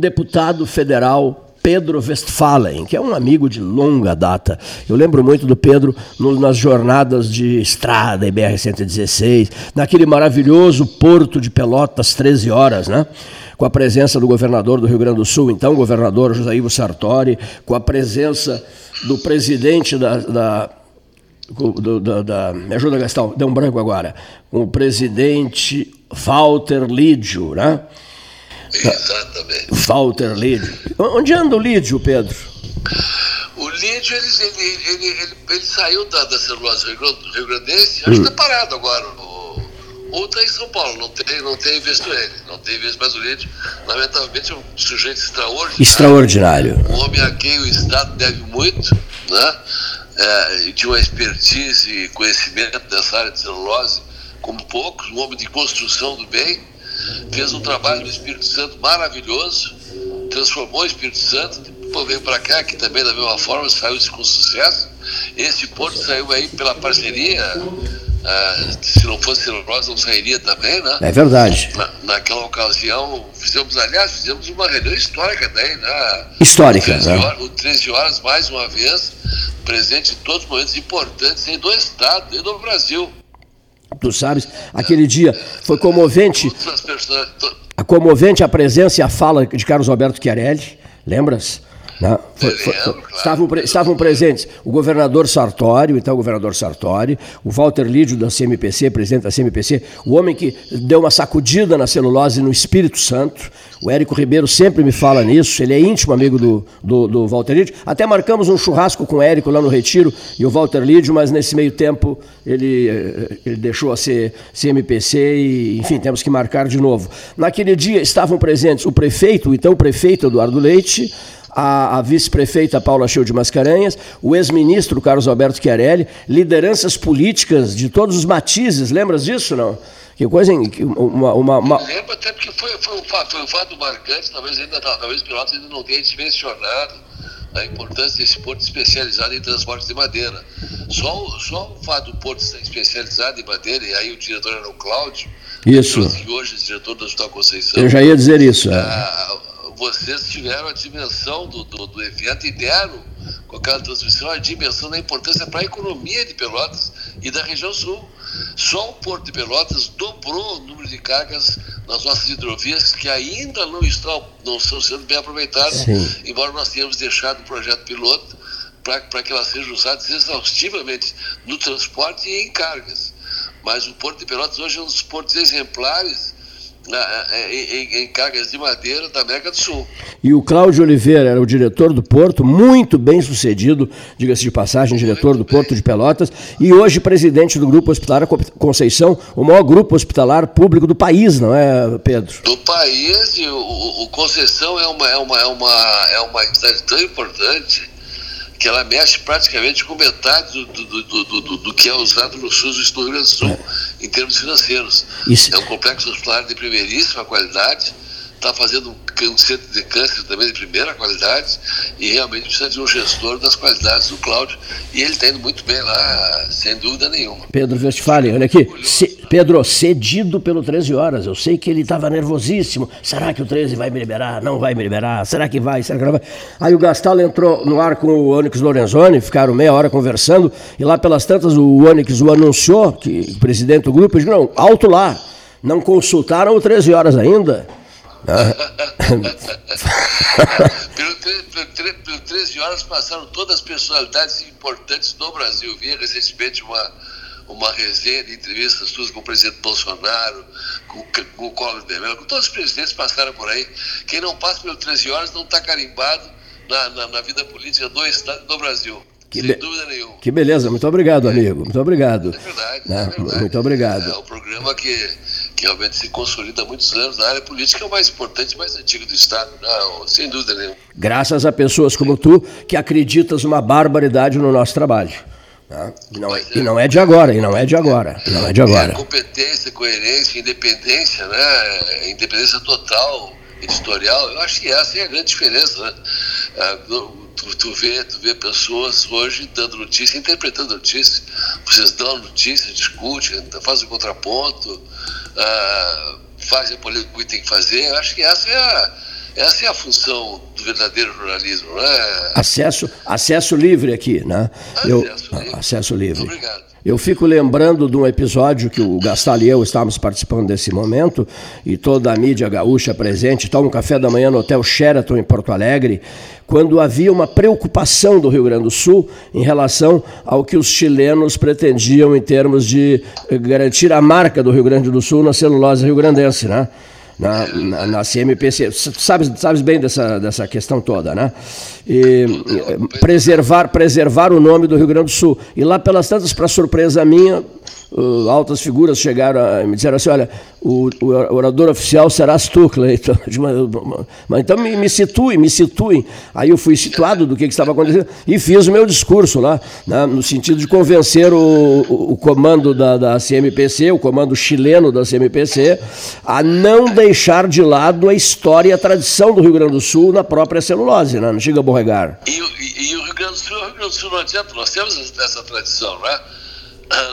deputado federal Pedro Westphalen, que é um amigo de longa data. Eu lembro muito do Pedro no, nas jornadas de estrada e BR-116, naquele maravilhoso porto de Pelotas, 13 horas, né? Com a presença do governador do Rio Grande do Sul, então governador José Ivo Sartori, com a presença do presidente da, da do, da, da, me ajuda, Gastão, deu um branco agora. Com o presidente Walter Lídio, né? Exatamente. Walter Lídio. Onde anda o Lídio, Pedro? O Lídio, ele, ele, ele, ele, ele saiu da, da celulose Rio Grandense, acho que está hum. parado agora. ou está em São Paulo, não tem, não tem visto ele, não tem visto mais o Lídio. Lamentavelmente é um sujeito extraordinário. Extraordinário. Um homem a quem o Estado deve muito, né? É, e tinha uma expertise e conhecimento dessa área de celulose como poucos, um homem de construção do bem fez um trabalho no Espírito Santo maravilhoso, transformou o Espírito Santo, depois veio para cá, que também da mesma forma saiu com sucesso. Esse porto saiu aí pela parceria, ah, se não fosse nós não sairia também, né? É verdade. Na, naquela ocasião, fizemos, aliás, fizemos uma reunião histórica daí, né? Histórica, o 13 né? Horas, o 13 horas, mais uma vez, presente em todos os momentos importantes aí do Estado e do Brasil. Tu sabes, aquele dia foi comovente. A comovente a presença e a fala de Carlos Alberto Chiarelli, lembras? Né? Foi, foi, foi, estavam, estavam presentes o governador Sartori, então o governador Sartori, o Walter Lídio da CMPC, presidente da CMPC, o homem que deu uma sacudida na celulose no Espírito Santo. O Érico Ribeiro sempre me fala nisso, ele é íntimo amigo do, do, do Walter Lídio. Até marcamos um churrasco com o Érico lá no Retiro e o Walter Lídio, mas nesse meio tempo ele, eh, ele deixou a ser CMPC e, enfim, temos que marcar de novo. Naquele dia estavam presentes o prefeito, então o prefeito Eduardo Leite, a, a vice-prefeita Paula Show de Mascarenhas, o ex-ministro Carlos Alberto Chiarelli, lideranças políticas de todos os matizes, lembras disso, não? Que coisa, uma... uma, uma... Lembro até porque foi, foi, um fato, foi um fato marcante, talvez ainda, talvez Pilotos ainda não tenha dimensionado a importância desse porto especializado em transporte de madeira. Só, só o fato do porto estar especializado em madeira, e aí o diretor era o Cláudio, isso. que hoje é diretor do Hospital Conceição. Eu já ia dizer isso. É. Vocês tiveram a dimensão do, do, do, evento e deram, com aquela transmissão, a dimensão da importância para a economia de Pelotas e da região sul. Só o Porto de Pelotas dobrou o número de cargas nas nossas hidrovias que ainda não estão, não estão sendo bem aproveitadas, Sim. embora nós tenhamos deixado o projeto piloto para que elas sejam usadas exaustivamente no transporte e em cargas. Mas o Porto de Pelotas hoje é um dos portos exemplares em, em, cargas de madeira da América do Sul. E o Cláudio Oliveira era o diretor do Porto, muito bem sucedido, diga-se de passagem, diretor do. Porto de Pelotas, e hoje presidente do Grupo Hospitalar Conceição, o maior grupo hospitalar público do país, não é, Pedro? Do país, e o, o Conceição é uma, é, uma, é, uma, é uma entidade tão importante que ela mexe praticamente com metade do, do, do, do, do que é usado no SUS do Rio Grande do Sul, é. em termos financeiros. Isso. É um complexo hospitalar de primeiríssima qualidade, está fazendo um centro de câncer também de primeira qualidade e realmente precisa de um gestor das qualidades do Cláudio. E ele está indo muito bem lá, sem dúvida nenhuma. Pedro Westphalen, olha aqui. Pedro, cedido pelo 13 horas. Eu sei que ele estava nervosíssimo. Será que o 13 vai me liberar? Não vai me liberar? Será que vai? Será que não vai? Aí o Gastal entrou no ar com o Onyx Lorenzoni, ficaram meia hora conversando, e lá pelas tantas o Onyx o anunciou, que o presidente do grupo, disse, não, alto lá. Não consultaram o 13 horas ainda? Pelo, pelo, pelo 13 horas passaram todas as personalidades importantes do Brasil. Vi recentemente uma, uma resenha de entrevistas suas com o presidente Bolsonaro, com, com o Collor de Mello, com todos os presidentes passaram por aí. Quem não passa pelo 13 horas não está carimbado na, na, na, vida política do Estado do Brasil. Que sem dúvida nenhuma. Que beleza, muito obrigado, é. amigo. Muito obrigado. É verdade, é verdade. Muito obrigado. É um programa que que realmente se consolida há muitos anos na área política, é o mais importante, mais antigo do Estado, não, sem dúvida nenhuma. Graças a pessoas como tu, que acreditas uma barbaridade no nosso trabalho. Né? E, não é, é, e não é de agora, e não é de agora. Não é de agora. É competência, coerência, independência, né? independência total, editorial, eu acho que essa é a grande diferença. Né? Ah, tu, tu, vê, tu vê pessoas hoje dando notícia, interpretando notícia. Vocês dão notícia, discutem, fazem o contraponto, uh, fazem a política que tem que fazer. Eu acho que essa é a, Essa é a função do verdadeiro jornalismo, não é? Acesso, acesso livre aqui, né? Acesso eu, livre. Acesso livre. Obrigado. Eu fico lembrando de um episódio que o Gastal e eu estávamos participando desse momento, e toda a mídia gaúcha presente, toma um café da manhã no Hotel Sheraton, em Porto Alegre, quando havia uma preocupação do Rio Grande do Sul em relação ao que os chilenos pretendiam em termos de garantir a marca do Rio Grande do Sul na celulose rio-grandense, né? na, na, na CMPC. Sabes, sabes bem dessa, dessa questão toda, né? E, preservar, preservar o nome do Rio Grande do Sul. E lá pelas tantas, para surpresa minha, uh, altas figuras chegaram a me disseram assim, olha, o, o orador oficial serás tu, Cleiton. Mas então me, me situem, me situem. Aí eu fui situado do que, que, estava acontecendo e fiz o meu discurso lá, né, no sentido de convencer o, o, o comando da, da, CMPC, o comando chileno da CMPC, a não deixar de lado a história e a tradição do Rio Grande do Sul na própria celulose, né, no Giga Borregar. E, e, e, o Rio Grande do Sul, o Rio Grande do Sul não adianta, nós temos essa tradição, né?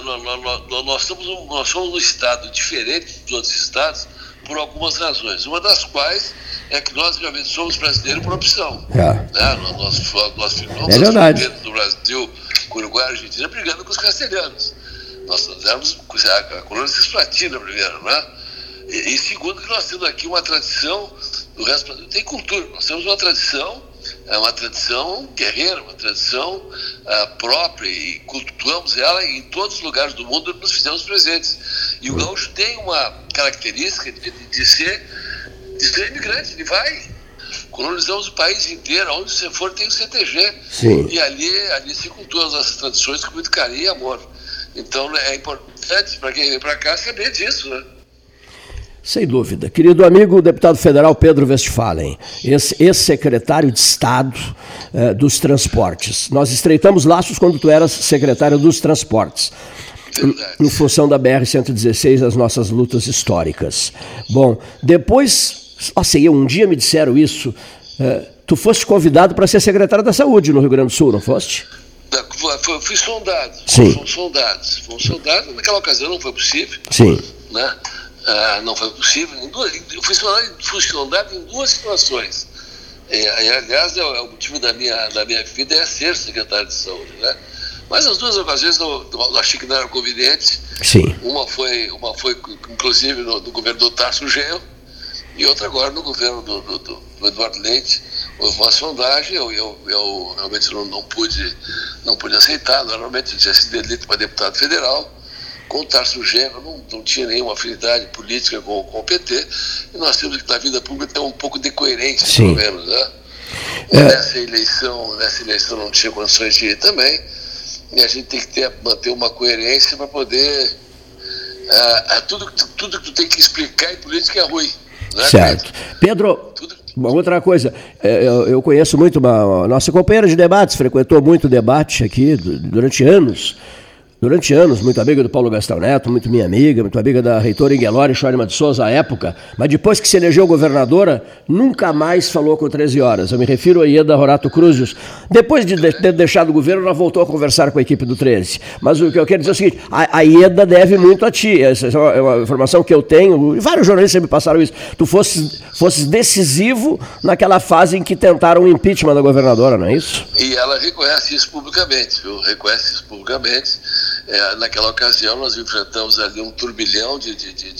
Nós, nós, nós, somos um, nós somos um estado diferente dos outros estados por algumas razões. Uma das quais é que nós realmente somos brasileiros por opção. É. Né? Nós, nós, firmamos é verdade. do Brasil com o Uruguai e Argentina brigando com os castelhanos. Nós éramos a colônia cisplatina primeiro, né? E, e, segundo que nós temos aqui uma tradição, do resto tem cultura, nós temos uma tradição é uma tradição guerreira, uma tradição uh, própria e cultuamos ela em todos os lugares do mundo nos fizemos presentes. E o gaúcho tem uma característica de, de, ser, de ser imigrante, ele vai. Colonizamos o país inteiro, onde você for tem o CTG. Sim. E ali, ali se cultuam as tradições com muito carinho e amor. Então é importante para quem vem para cá saber disso, né? Sem dúvida. Querido amigo deputado federal Pedro Westphalen, ex-secretário de Estado eh, dos Transportes. Nós estreitamos laços quando tu eras secretário dos Transportes. Em, em função da BR-116, as nossas lutas históricas. Bom, depois, nossa, um dia me disseram isso, eh, tu foste convidado para ser secretário da Saúde no Rio Grande do Sul, não foste? Fui, fui sondado. Sim. Fomos sondados. Fomos sondados. Naquela ocasião não foi possível. Sim. Né? Ah, não foi possível. Em duas, eu fui funcionário em duas situações. É, aliás, é, é, o motivo da minha, da minha vida é ser secretário de saúde. Né? Mas as duas ocasiões eu, eu achei que não eram convenientes. Sim. Uma foi, uma foi inclusive, no, no governo do Tarso Genro, e outra agora no governo do, do, do Eduardo Leite. Houve uma sondagem, eu, eu, eu realmente não, não, pude, não pude aceitar. Normalmente eu tinha sido eleito para deputado federal com o Tarso Genro, não, não tinha nenhuma afinidade política com, com o PT, e nós temos que, na vida pública, ter um pouco de coerência, Sim. pelo menos, né? É. Nessa eleição, nessa eleição não tinha condições de ir também, e a gente tem que ter, manter uma coerência para poder. Ah, ah, tudo, tudo que tu tem que explicar em política é ruim. Né, certo. Pedro, uma outra coisa, é, eu, conheço muito uma nossa companheira de debates, frequentou muito debate aqui durante anos durante anos, muito amiga do Paulo Gastão Neto, muito minha amiga, muito amiga da reitora Inguelore Schorima de Souza à época, mas depois que se elegeu governadora, nunca mais falou com 13 horas. Eu me refiro a Ieda Rorato Cruzes. Depois de ter deixado o governo, ela voltou a conversar com a equipe do 13. Mas o que eu quero dizer é o seguinte, a, a Ieda deve muito a ti, essa é uma informação que eu tenho, e vários jornalistas me passaram isso. Tu fosses, fosses decisivo naquela fase em que tentaram o impeachment da governadora, não é isso? E ela reconhece isso publicamente, viu? Reconhece isso publicamente é, naquela ocasião nós enfrentamos ali um turbilhão de, de, de,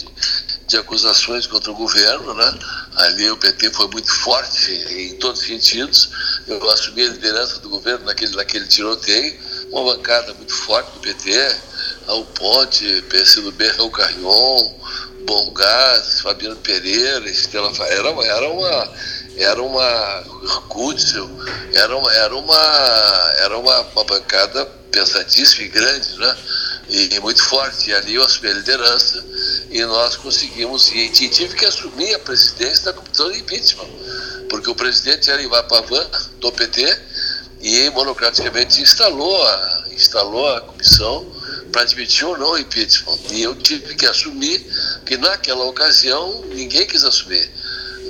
de, acusações contra o governo, né? Ali o PT foi muito forte em todos os sentidos. Eu assumi a liderança do governo naquele, naquele tiroteio, uma bancada muito forte do PT, o Ponte, PSDB, Raul Carrion, Bom Gás, Fabiano Pereira, Estela era, era uma era uma Kutzel, era uma, era uma, era uma, uma bancada pesadíssima e grande, né? E, e, muito forte. E ali eu assumi a liderança e nós conseguimos, e, e tive que assumir a presidência da comissão de impeachment, porque o presidente era Ivan Pavan, do PT, e monocraticamente instalou a, instalou a comissão para admitir ou não o impeachment. E eu tive que assumir que naquela ocasião ninguém quis assumir.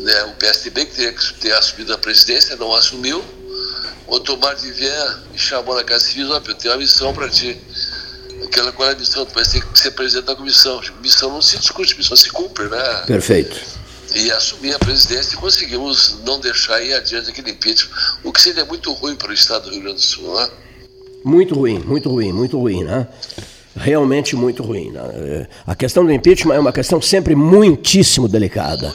Né? O PSDB que teria que ter assumido a presidência não assumiu o Tomar de Vier me chamou na casa civil, eu tenho uma missão para ti. Aquela qual é a missão? Tu vai ter que ser presidente da comissão. Missão não se discute, missão se cumpre, né? Perfeito. E assumir a presidência e conseguimos não deixar ir adiante aquele impeachment, o que seria muito ruim para o estado do Rio Grande do Sul, né? Muito ruim, muito ruim, muito ruim, né? Realmente muito ruim. Né? A questão do impeachment é uma questão sempre muitíssimo delicada.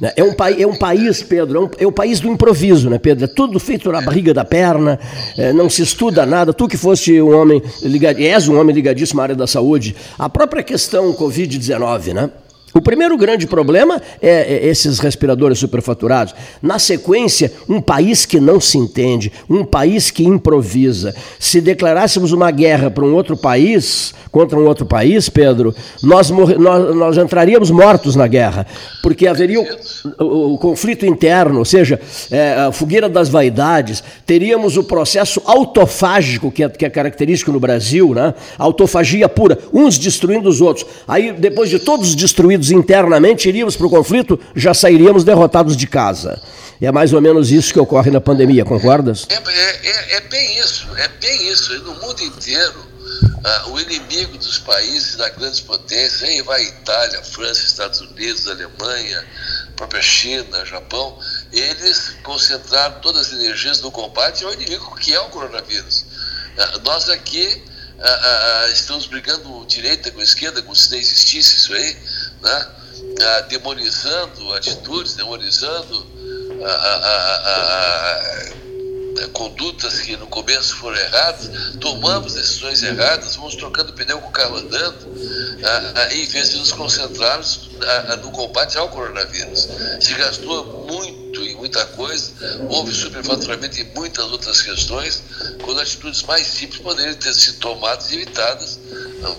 Né? É, um, é um país, Pedro, é, um, é o país do improviso, né, Pedro? É tudo feito na barriga da perna, é, não se estuda nada. Tu que foste um homem ligado, és um homem ligadíssimo à área da saúde, a própria questão Covid-19, né? O primeiro grande problema é, é esses respiradores superfaturados. Na sequência, um país que não se entende, um país que improvisa. Se declarássemos uma guerra para um outro país, contra um outro país, Pedro, nós, nós, nós entraríamos mortos na guerra, porque haveria o, o, o conflito interno, ou seja, é, a fogueira das vaidades, teríamos o processo autofágico, que é, que é característico no Brasil, né? autofagia pura, uns destruindo os outros. Aí, depois de todos destruídos internamente, iríamos para o conflito, já sairíamos derrotados de casa. É mais ou menos isso que ocorre na pandemia, concordas? É, é, é, é bem isso, é bem isso. No mundo inteiro, ah, o inimigo dos países das grandes potências, aí vai Itália, França, Estados Unidos, Alemanha, própria China, Japão, eles concentraram todas as energias no combate ao inimigo que é o coronavírus. Ah, nós aqui ah, estamos brigando direita com esquerda, como se não existisse isso aí, né? demonizando atitudes, demonizando né, condutas que no começo foram erradas, tomamos decisões erradas, vamos trocando pneu com o carro andando, ah, ah, em vez de nos concentrarmos ah, no combate ao coronavírus. Se gastou muito em muita coisa, houve superfaturamento em muitas outras questões, quando atitudes mais simples poderiam ter sido tomadas e evitadas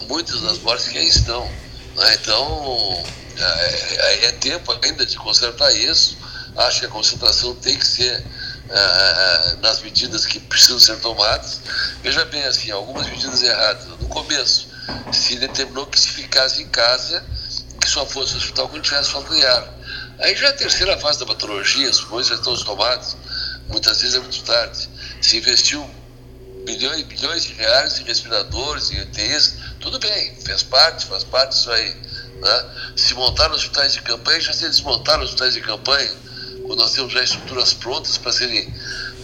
muitas das mortes que aí estão. Né? Então, é, é tempo ainda de consertar isso. Acho que a concentração tem que ser ah, nas medidas que precisam ser tomadas. Veja bem, assim, algumas medidas erradas. No começo, se determinou que se ficasse em casa, que só fosse ao hospital quando tivesse familiar. Aí já é a terceira fase da patologia, as coisas já estão tomadas, muitas vezes é muito tarde. Se investiu bilhões, bilhões de reais em respiradores, em UTIs, tudo bem, fez parte, faz parte disso aí. Né? Se montaram hospitais de campanha, já se desmontaram hospitais de campanha quando nós temos já estruturas prontas para serem,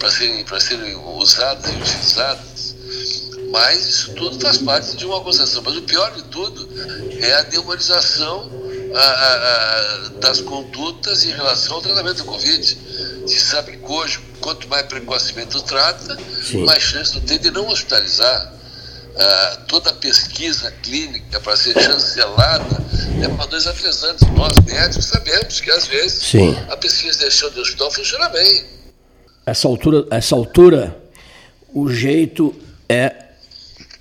serem, serem usadas e utilizadas. Mas isso tudo faz parte de uma concessão. Mas o pior de tudo é a demonização a, a, das condutas em relação ao tratamento do Covid. Se sabe que hoje, quanto mais precocemente tu trata, Sim. mais chance tu tem de não hospitalizar. Ah, toda a pesquisa clínica para ser chancelada é para dois a três anos. Nós, médicos, sabemos que às vezes Sim. a pesquisa deixou de hospital funciona bem. Essa altura, essa altura, o jeito é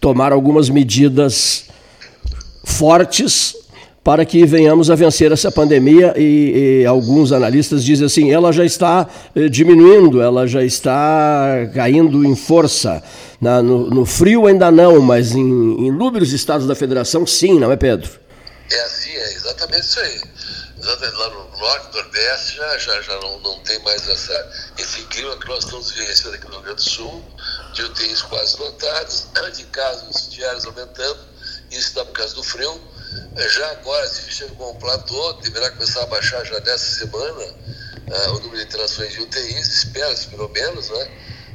tomar algumas medidas fortes para que venhamos a vencer essa pandemia e, e, alguns analistas dizem assim, ela já está eh, diminuindo, ela já está caindo em força. Na, no, no, frio ainda não, mas em, inúmeros estados da federação sim, não é Pedro? É assim, é exatamente isso aí. Exatamente, lá no norte, nordeste, já, já, já não, não tem mais essa, esse clima que nós estamos vivenciando aqui no Rio Grande do Sul, de UTIs quase lotados, de casos diários aumentando, isso está por causa do frio já agora, se chegou um platô, deverá começar a baixar já nessa semana uh, o número de internações de UTIs, espera-se pelo menos, né?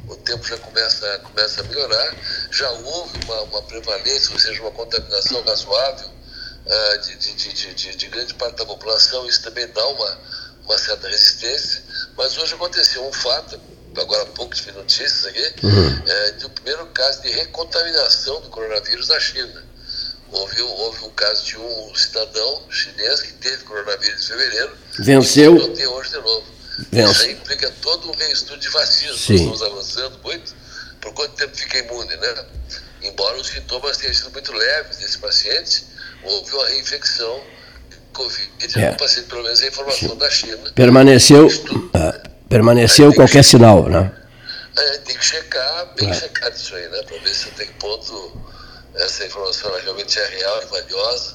O tempo já começa, começa a melhorar. Já houve uma, uma prevalência, ou seja, uma contaminação razoável uh, de, de, de, de, grande parte da população, isso também dá uma, uma certa resistência. Mas hoje aconteceu um fato, agora há pouco tive notícias aqui, uhum. é, de um primeiro caso de recontaminação do coronavírus na China. Houve, houve um caso de um cidadão chinês que teve coronavírus em fevereiro. Venceu. E tem hoje de novo. Vence. Isso aí implica todo um reestudo de vacinas. Sim. Nós estamos avançando muito. Por quanto tempo fica imune, né? Embora os sintomas tenham sido muito leves desse paciente, houve uma reinfecção Covid é. paciente, pelo menos a informação Sim. da China. Permaneceu, uh, permaneceu qualquer que, sinal, né? É, tem que checar, bem é. checado isso aí, né? Para ver se tem ponto essa informação realmente é real e valiosa,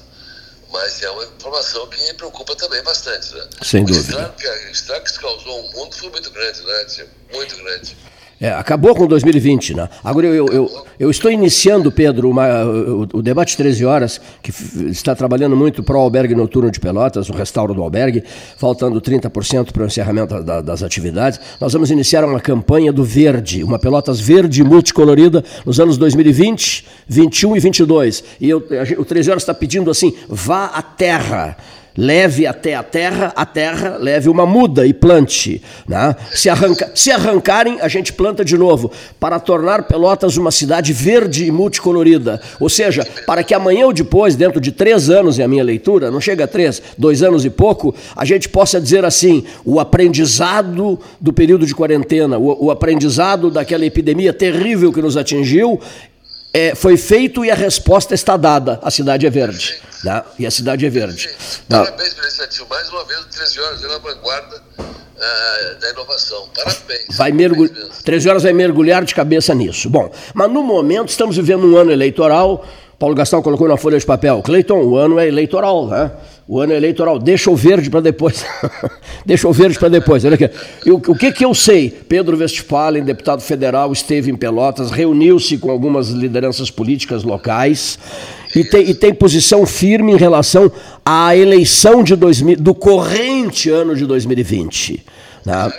mas é uma informação que me preocupa também bastante. Né? Sem o dúvida. Estrago que, o estrago que se causou ao mundo foi muito grande, né? Muito grande. É, acabou com 2020, né? Agora eu, eu, eu, eu estou iniciando, Pedro, uma, o, o, debate 13 horas, que está trabalhando muito para o albergue noturno de Pelotas, o restauro do albergue, faltando 30% para o encerramento da, das atividades. Nós vamos iniciar uma campanha do verde, uma Pelotas verde multicolorida nos anos 2020, 21 e 22. E eu, o 13 horas está pedindo assim: vá à terra leve até a terra, a terra leve uma muda e plante. Né? Se, arranca, se arrancarem, a gente planta de novo, para tornar Pelotas uma cidade verde e multicolorida. Ou seja, para que amanhã ou depois, dentro de três anos, é a minha leitura, não chega a três, dois anos e pouco, a gente possa dizer assim: o aprendizado do período de quarentena, o, o aprendizado daquela epidemia terrível que nos atingiu, é, foi feito e a resposta está dada. A cidade é verde. Né? E a cidade é verde. Parabéns pela iniciativa. Mais uma vez, 13 horas na vanguarda uh, da inovação. Parabéns. Vai mergulhar. 13 horas vai mergulhar de cabeça nisso. Bom, mas no momento estamos vivendo um ano eleitoral. Paulo Gastão colocou na folha de papel. Cleiton, o ano é eleitoral, né? O ano é eleitoral. Deixa o verde para depois. Deixa o verde para depois. Olha aqui. o, o que, que eu sei? Pedro Westphalen, deputado federal, esteve em Pelotas, reuniu-se com algumas lideranças políticas locais e tem, e tem posição firme em relação à eleição de 2000, do corrente ano de 2020. Né?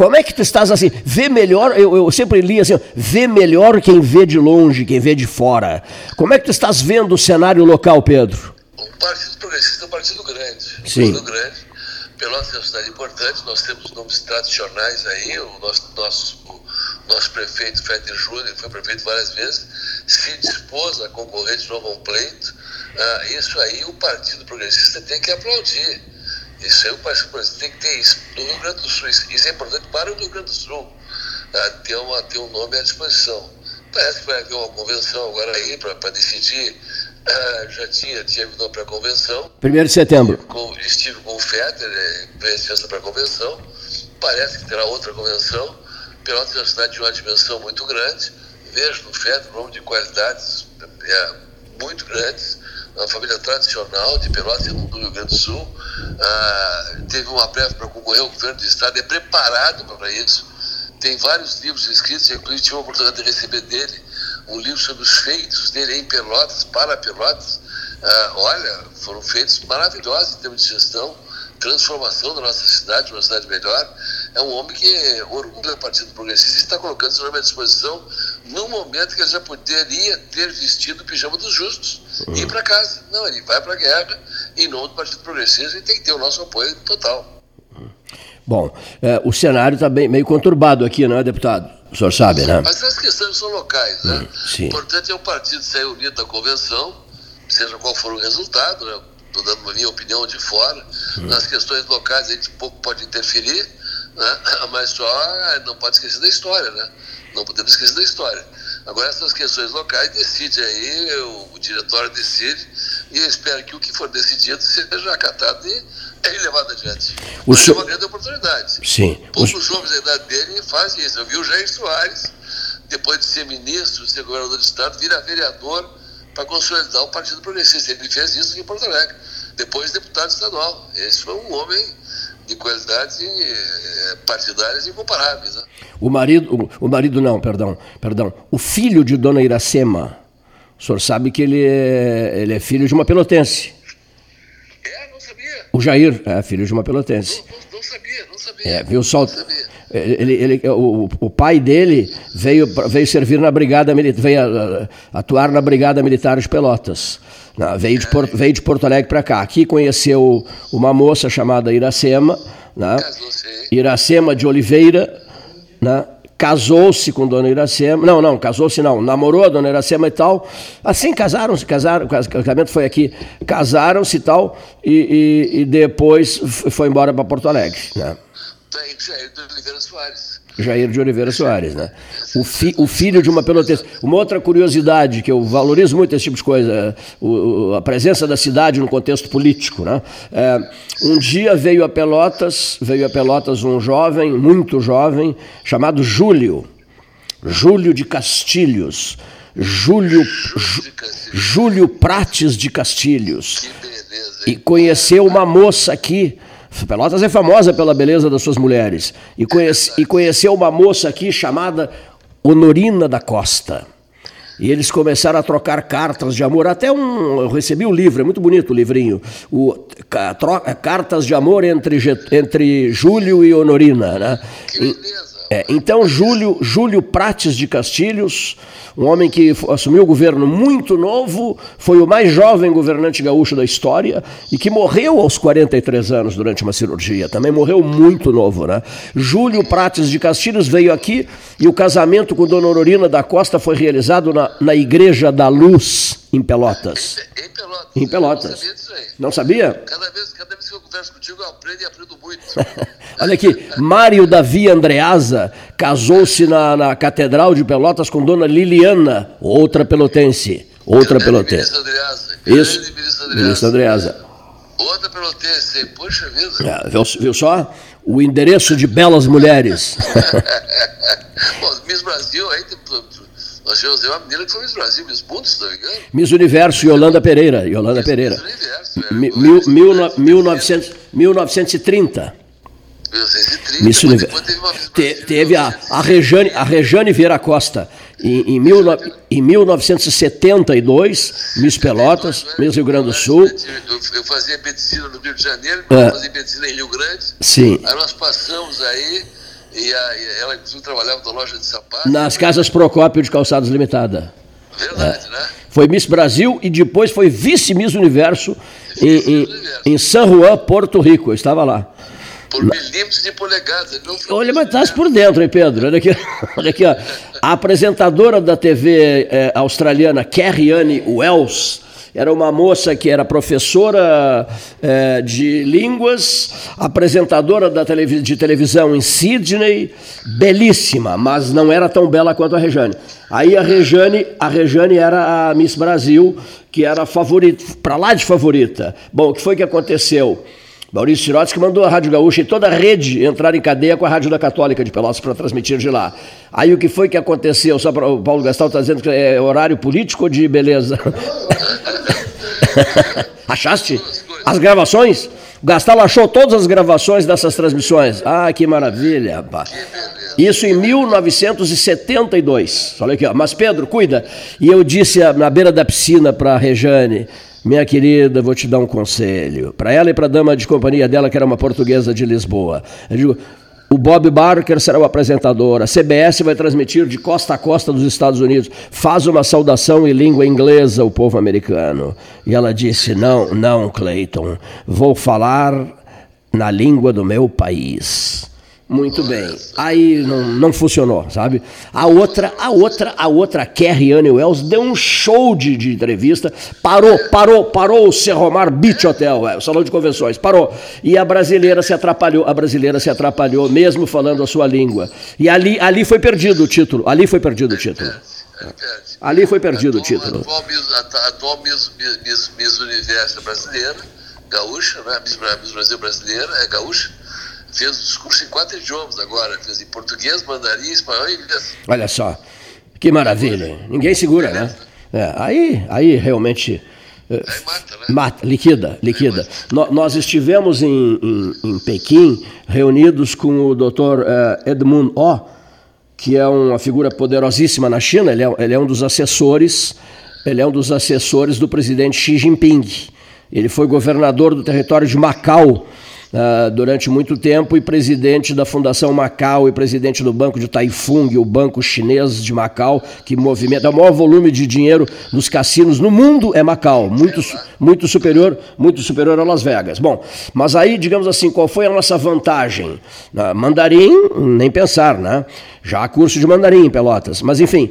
Como é que tu estás assim? Vê melhor, eu, eu sempre li assim, vê melhor quem vê de longe, quem vê de fora. Como é que tu estás vendo o cenário local, Pedro? O Partido Progressista é um partido grande. Sim. Um partido grande. Pelotas é uma cidade importante, nós temos nomes tradicionais aí, o nosso, nosso, o nosso prefeito Feder Júnior, foi prefeito várias vezes, se dispôs a concorrer de novo a um pleito. Ah, isso aí o Partido Progressista tem que aplaudir. Isso aí o Progressista tem que ter isso. No Rio Grande do Sul, isso é importante para o Rio Grande do Sul, ah, ter, uma, ter um nome à disposição. Parece que vai haver uma convenção agora aí para decidir ah, já tinha, tinha vindo para a convenção. Primeiro de setembro. Com, estive com o Feder, presença para a convenção. Parece que terá outra convenção. Pelotas é uma cidade de uma dimensão muito grande. Vejo no Feder um nome de qualidades é, muito grandes. Uma família tradicional de Pelotas do Rio Grande do Sul. Ah, teve uma breve para concorrer ao governo do Estado, é preparado para isso. Tem vários livros escritos, inclusive tive a oportunidade de receber dele um livro sobre os feitos dele em Pelotas, para Pelotas. Ah, olha, foram feitos maravilhosos em termos de gestão, transformação da nossa cidade, uma cidade melhor. É um homem que orgulha do Partido Progressista e está colocando seu nome à disposição no momento que ele já poderia ter vestido o pijama dos justos uhum. e ir para casa. Não, ele vai para a guerra em nome do Partido Progressista e tem que ter o nosso apoio total. Bom, é, o cenário está meio conturbado aqui, não é, deputado? O senhor sabe, né? Mas as questões são locais, né? Hum, sim. O importante é o partido sair unido da convenção, seja qual for o resultado, né? Estou dando a minha opinião de fora. Hum. Nas questões locais a gente pouco pode interferir, né? mas só ah, não pode esquecer da história, né? Não podemos esquecer da história. Agora, essas questões locais decide aí, o, o diretório decide, e eu espero que o que for decidido seja acatado e é levado adiante. O Mas senhor... é uma grande oportunidade. Sim. Poucos o... jovens da idade dele fazem isso. Eu vi o Jair Soares, depois de ser ministro, de ser governador do Estado, virar vereador para consolidar o Partido Progressista. Ele fez isso em Porto Alegre. Depois deputado estadual. Esse foi um homem de qualidades eh, partidárias incomparáveis. Né? O marido, o, o marido não, perdão, perdão. O filho de Dona Iracema, o senhor sabe que ele é, ele é filho de uma pelotense. O Jair é filho de uma pelotense. Não, não, não sabia, não sabia. É, viu só. Ele, ele, o, o pai dele veio, veio servir na brigada militar, veio atuar na brigada militar de Pelotas. Veio de, Porto, veio de Porto Alegre para cá. Aqui conheceu uma moça chamada Iracema, né? Iracema de Oliveira, né? casou-se com Dona Iracema, não, não, casou-se não, namorou a Dona Iracema e tal, assim casaram-se, casaram, o casamento foi aqui, casaram-se e tal, e, e, e, depois foi embora para Porto Alegre, né? Jair de Oliveira Soares. Jair de Oliveira Soares, né? O, fi, o filho de uma pelotense. Uma outra curiosidade, que eu valorizo muito esse tipo de coisa, o, a presença da cidade no contexto político, né? É, um dia veio a Pelotas, veio a Pelotas um jovem, muito jovem, chamado Júlio, Júlio de Castilhos, Júlio, Júlio Prates de Castilhos, e conheceu uma moça aqui, Pelotas é famosa pela beleza das suas mulheres. E, conhece, e conheceu uma moça aqui chamada Honorina da Costa. E eles começaram a trocar cartas de amor. Até um. Eu recebi o um livro, é muito bonito o livrinho. O, troca, cartas de amor entre, entre Júlio e Honorina. Né? Que beleza. É, então, Júlio, Júlio Prates de Castilhos, um homem que assumiu o governo muito novo, foi o mais jovem governante gaúcho da história e que morreu aos 43 anos durante uma cirurgia. Também morreu muito novo, né? Júlio Prates de Castilhos veio aqui e o casamento com Dona Aurorina da Costa foi realizado na, na Igreja da Luz, em Pelotas. Em Pelotas. Em Pelotas. Não sabia? Não sabia? Cada vez, cada vez que eu converso contigo, eu aprendo e aprendo muito. Olha aqui, Mário Davi Andreasa casou-se na, na Catedral de Pelotas com Dona Liliana, outra pelotense. Outra grande pelotense. Andreasa, Isso, ministro Andreasa. ministro Andreasa. Outra pelotense, poxa vida. É, viu, viu só? O endereço de belas mulheres. Bom, Miss Brasil, aí tem, nós tivemos uma menina que foi Miss Brasil, Miss Mundo, se não me engano. Miss Universo, Yolanda Pereira. Yolanda Pereira. Miss Universo, é. Mi- Mil, mil, no- 1900, 1930. 1930, Miss Universo. teve Miss Brasil, teve a, a, Rejane, a Rejane Vieira Costa. Em, em, mil, em 1972, Miss Pelotas, Miss Rio Grande do Sul. Eu, fazia medicina no Rio de Janeiro, É. eu fazia medicina em Rio Grande. Sim. Aí nós passamos aí, e, a, e ela inclusive trabalhava na loja de sapatos. Nas casas Procópio de Calçados Limitada. Verdade, né? Foi Miss Brasil e depois foi vice-miss Universo em, em, em San Juan, Porto Rico. Eu estava lá. Por milímetros de polegadas. Olha, mas Miss estás por dentro, hein, Pedro? Olha aqui, olha aqui ó. A apresentadora da TV eh, australiana, Carrie Anne Wells, era uma moça que era professora eh, de línguas, apresentadora da televi de televisão em Sydney, belíssima, mas não era tão bela quanto a Rejane. Aí a Rejane, a Rejane era a Miss Brasil, que era favorita, para lá de favorita. Bom, o que foi que aconteceu? Maurício Tirotes que mandou a Rádio Gaúcha e toda a rede entrar em cadeia com a Rádio da Católica de Pelotas para transmitir de lá. Aí o que foi que aconteceu? Só para o Paulo Gastal está dizendo que é horário político de beleza? Achaste? As gravações? O Gastal achou todas as gravações dessas transmissões. Ah, que maravilha, rapaz. Isso em 1972. Olha aqui, ó. Mas Pedro, cuida. E eu disse ah, na beira da piscina para a Rejane, minha querida, vou te dar um conselho. Para ela e para a dama de companhia dela, que era uma portuguesa de Lisboa. Eu digo, o Bob Barker será o apresentador. A CBS vai transmitir de costa a costa dos Estados Unidos. Faz uma saudação em língua inglesa ao povo americano. E ela disse: Não, não, Clayton. Vou falar na língua do meu país. Muito bem. Aí não, não funcionou, sabe? A outra, a outra, a outra, Carrie Anne Wells, deu um show de, de entrevista, parou, parou, parou o Serromar Beach Hotel, é, o salão de convenções, parou. E a brasileira se atrapalhou, a brasileira se atrapalhou, mesmo falando a sua língua. E ali, ali foi perdido o título, ali foi perdido o título. Ali foi perdido o título. Atu- atual Miss, Universo brasileira, gaúcha, né? Miss Brasil brasileira, é gaúcha. Fez o discurso em quatro idiomas agora. Fez em português, mandarim, espanhol e inglês. Olha só, que maravilha. Ninguém segura, né? É, aí, aí realmente. é, Aí mata, né? Mata, liquida, liquida. No- nós estivemos em, em, em Pequim reunidos com o Dr. eh, Edmund O, que é uma figura poderosíssima na China. Ele é, ele é um dos assessores, ele é um dos assessores do presidente Xi Jinping. Ele foi governador do território de Macau ah, durante muito tempo e presidente da Fundação Macau e presidente do Banco de Taifung, o banco chinês de Macau, que movimenta o maior volume de dinheiro nos cassinos no mundo é Macau, muito, muito superior, muito superior a Las Vegas. Bom, mas aí, digamos assim, qual foi a nossa vantagem? Ah, mandarim, nem pensar, né? Já curso de mandarim em Pelotas, mas enfim,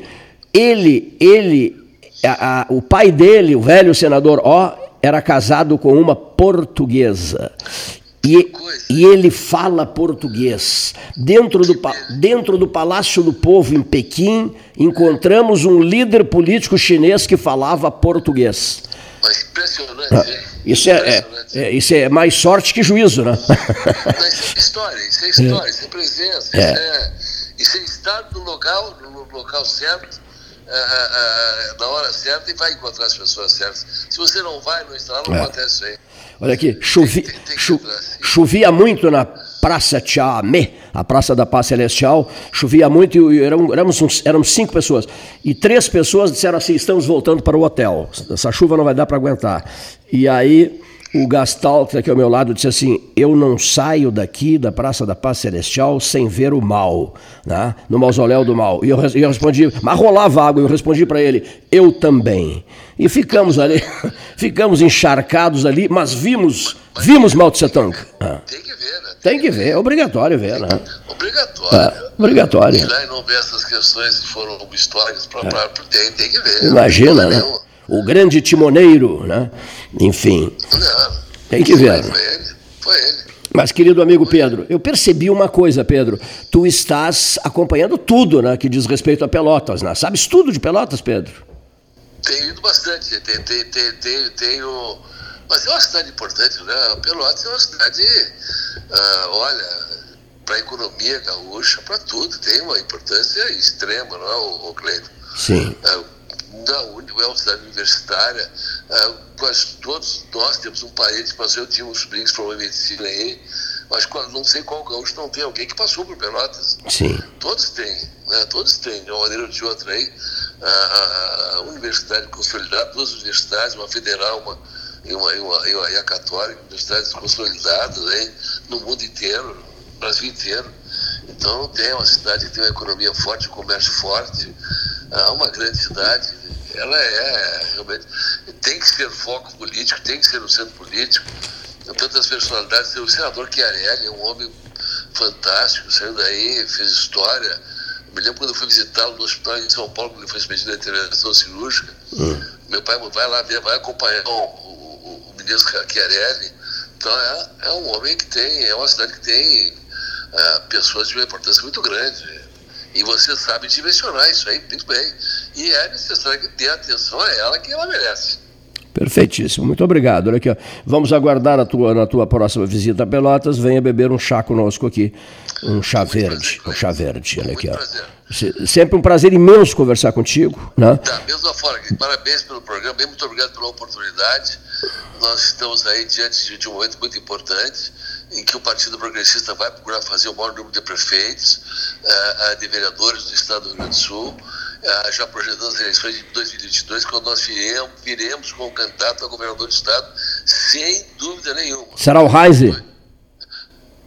ele, ele, a- a- o pai dele, o velho senador O, era casado com uma portuguesa. E, e ele fala português. Dentro do, dentro do Palácio do Povo, em Pequim, encontramos um líder político chinês que falava português. Mas impressionante, hein? Isso é, é- é- isso é mais sorte que juízo, né? Isso é história, isso é história, isso é presença, É. Isso, é, isso é estar no local, no local certo, ah, ah, ah, na hora certa e vai encontrar as pessoas certas. Se você não vai, não está lá, não É. acontece isso aí. Olha aqui, chovi, cho, chovia muito na Praça Tiamé, a Praça da Paz Celestial, chovia muito e éramos, uns, éramos cinco pessoas. E três pessoas disseram assim: estamos voltando para o hotel, essa chuva não vai dar para aguentar. E aí o Gastal, que está aqui ao meu lado, disse assim: Eu não saio daqui da Praça da Paz Celestial sem ver o mal, né? no mausoléu do mal. E eu, eu respondi, mas rolava água, eu respondi para ele: Eu também. E ficamos ali, ficamos encharcados ali, mas vimos, vimos Mao Tse Tung. Ah. Tem que ver, né? Tem que ver, é obrigatório ver, né? Obrigatório. É, obrigatório. E não ver essas questões que foram históricas, pra, é. pra, tem, tem que ver. Imagina, né? O grande timoneiro, né? Enfim. Não, tem que ver. Foi ele, foi ele. Mas, querido amigo Pedro, eu percebi uma coisa, Pedro. Tu estás acompanhando tudo né, que diz respeito a Pelotas, né? Sabes tudo de Pelotas, Pedro? Tenho ido bastante. Tenho, tenho, tenho, tenho, Mas é uma cidade importante, né? Pelotas é uma cidade, uh, olha, para a economia gaúcha, para tudo, tem uma importância extrema, não é, o, o Cleiton? Sim. Uh, da Uni, é uma cidade universitária, uh, quase todos nós temos um parente, mas eu tinha uns sobrinhos para medicina aí, mas não sei qual gaúcho não tem alguém que passou por Pelotas. Sim. Todos têm, né? todos têm, de uma maneira ou de outra aí. A, a universidade consolidada, duas universidades, uma federal uma, e, uma, e, uma, e, uma, e a católica, universidades consolidadas aí, no mundo inteiro, no Brasil inteiro. Então tem uma cidade que tem uma economia forte, um comércio forte, uma grande cidade, ela é realmente. Tem que ser foco político, tem que ser um centro político. Tantas personalidades. O senador Chiarelli é um homem fantástico, saiu daí, fez história. Eu me lembro quando eu fui visitá-lo no hospital em São Paulo, quando ele foi expedido a intervenção cirúrgica. Uhum. Meu pai vai lá ver, vai acompanhar o, o, o ministro Chiarelli. Então é, é um homem que tem, é uma cidade que tem é, pessoas de uma importância muito grande. E você sabe direcionar isso aí muito bem. E é necessário que dê atenção a ela que ela merece. Perfeitíssimo, muito obrigado. Olha aqui, ó. vamos aguardar a tua, na tua próxima visita a Pelotas. Venha beber um chá conosco aqui, um chá muito verde, prazer, um chá verde. Olha aqui, ó. Sempre um prazer imenso conversar contigo. Né? Da mesma forma, parabéns pelo programa, muito obrigado pela oportunidade. Nós estamos aí diante de um momento muito importante em que o Partido Progressista vai procurar fazer o maior número de prefeitos, uh, de vereadores do Estado do Rio Grande do Sul, uh, já projetando as eleições de 2022, quando nós viremos, viremos com o candidato a governador do Estado, sem dúvida nenhuma. Será o Reise?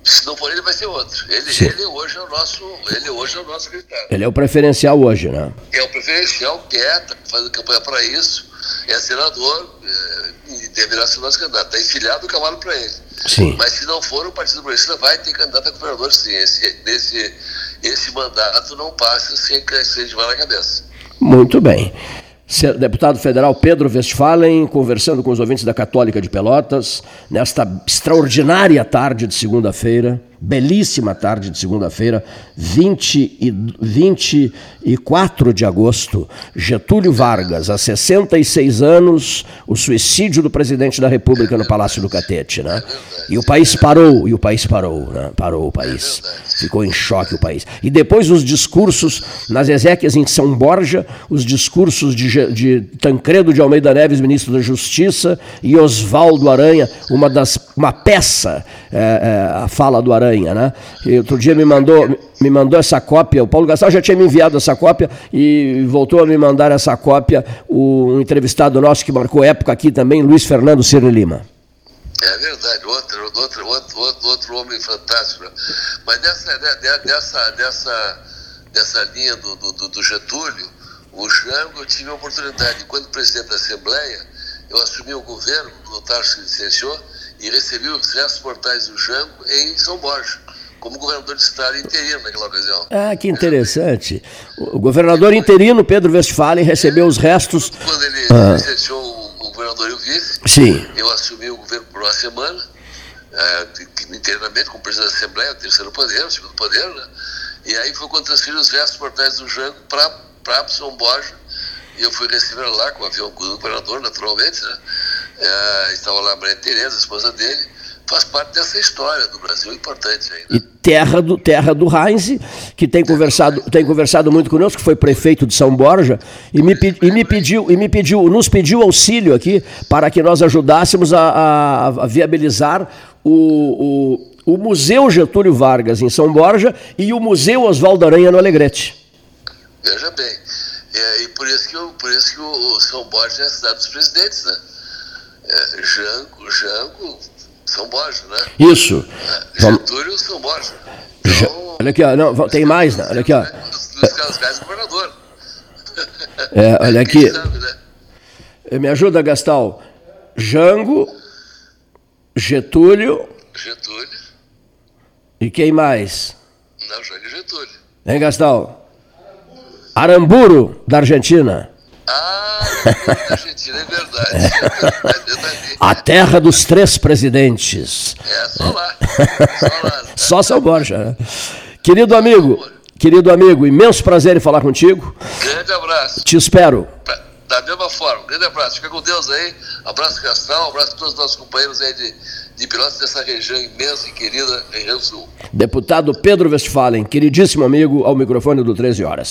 Se não for ele, vai ser outro. Ele, ele hoje é o nosso, ele hoje é o nosso candidato. Ele é o preferencial hoje, né? É o preferencial, que é, tá fazendo campanha para isso, é senador é, e deverá ser nosso candidato. Está enfilhado o cavalo para ele. Sim. Mas se não for, o Partido Progressista vai ter candidato a governador sim. Esse, esse, esse mandato não passa sem crescer de na cabeça. Muito bem. Deputado federal Pedro Westphalen, conversando com os ouvintes da Católica de Pelotas, nesta extraordinária tarde de segunda-feira belíssima tarde de segunda-feira, 20 e 24 de agosto, Getúlio Vargas, há 66 anos, o suicídio do presidente da República no Palácio do Catete, né? E o país parou, e o país parou, né? Parou o país. Ficou em choque o país. E depois os discursos nas Ezequias em São Borja, os discursos de, de Tancredo de Almeida Neves, ministro da Justiça, e Oswaldo Aranha, uma das uma peça, é, é, a fala do Aranha Aranha, né? E outro dia me mandou, me mandou essa cópia, o Paulo Gastal já tinha me enviado essa cópia e voltou a me mandar essa cópia o um entrevistado nosso que marcou época aqui também, Luiz Fernando Ciro Lima. É verdade, outro, outro, outro, outro, outro homem fantástico. Né? Mas dessa, dessa, dessa, dessa linha do, do, do Getúlio, o Jango, eu tive a oportunidade, quando presidente da Assembleia, eu assumi o governo, o Tarso licenciou, e recebi os restos mortais do Jango em São Borja, como governador de estado interino naquela ocasião. Ah, que interessante. O governador interino, Pedro Westphalen, recebeu os restos... Quando ele ah. licenciou o governador e o vice, Sim. eu assumi o governo por uma semana, é, internamente como presidente da Assembleia, terceiro poder, segundo poder, né? E aí foi quando transferi os restos mortais do Jango para São Borja, e eu fui receber lá com o avião do governador, naturalmente, né? É, estava lá a Maria Tereza, a esposa dele, faz parte dessa história do Brasil importante ainda. E terra do, terra do Heinz, que tem conversado, tem conversado muito conosco, que foi prefeito de São Borja, e me, e me pediu, e me pediu, nos pediu auxílio aqui para que nós ajudássemos a, a, a viabilizar o, o, o, Museu Getúlio Vargas em São Borja e o Museu Oswaldo Aranha no Alegrete. Veja bem, é, e por isso que, por isso que o, São Borja é a cidade dos presidentes, né? É, Jango, Jango são Borja, né? Isso. É, Getúlio São Borja. Então, olha aqui, ó, não, tem mais, né? olha aqui, ó. Luiz Carlos Reis governador. É, olha aqui. Sabe, né? Eh, me ajuda, Gastal. Jango, Getúlio. Getúlio. E quem mais? Não, Jango e Getúlio. Hein, Gastal? Aramburo, da Argentina. Ah, da Argentina, é verdade. A terra dos três presidentes. É, só lá. Só, lá, né? só São Borja. Né? Querido amigo, querido amigo, imenso prazer em falar contigo. Grande abraço. Te espero. Da mesma forma, grande abraço. Fica com Deus aí. Abraço Castral, abraço a todos os nossos companheiros aí de, de Pilotos dessa região imensa e querida, região sul. Deputado Pedro Westphalen, queridíssimo amigo, ao microfone do 13 Horas.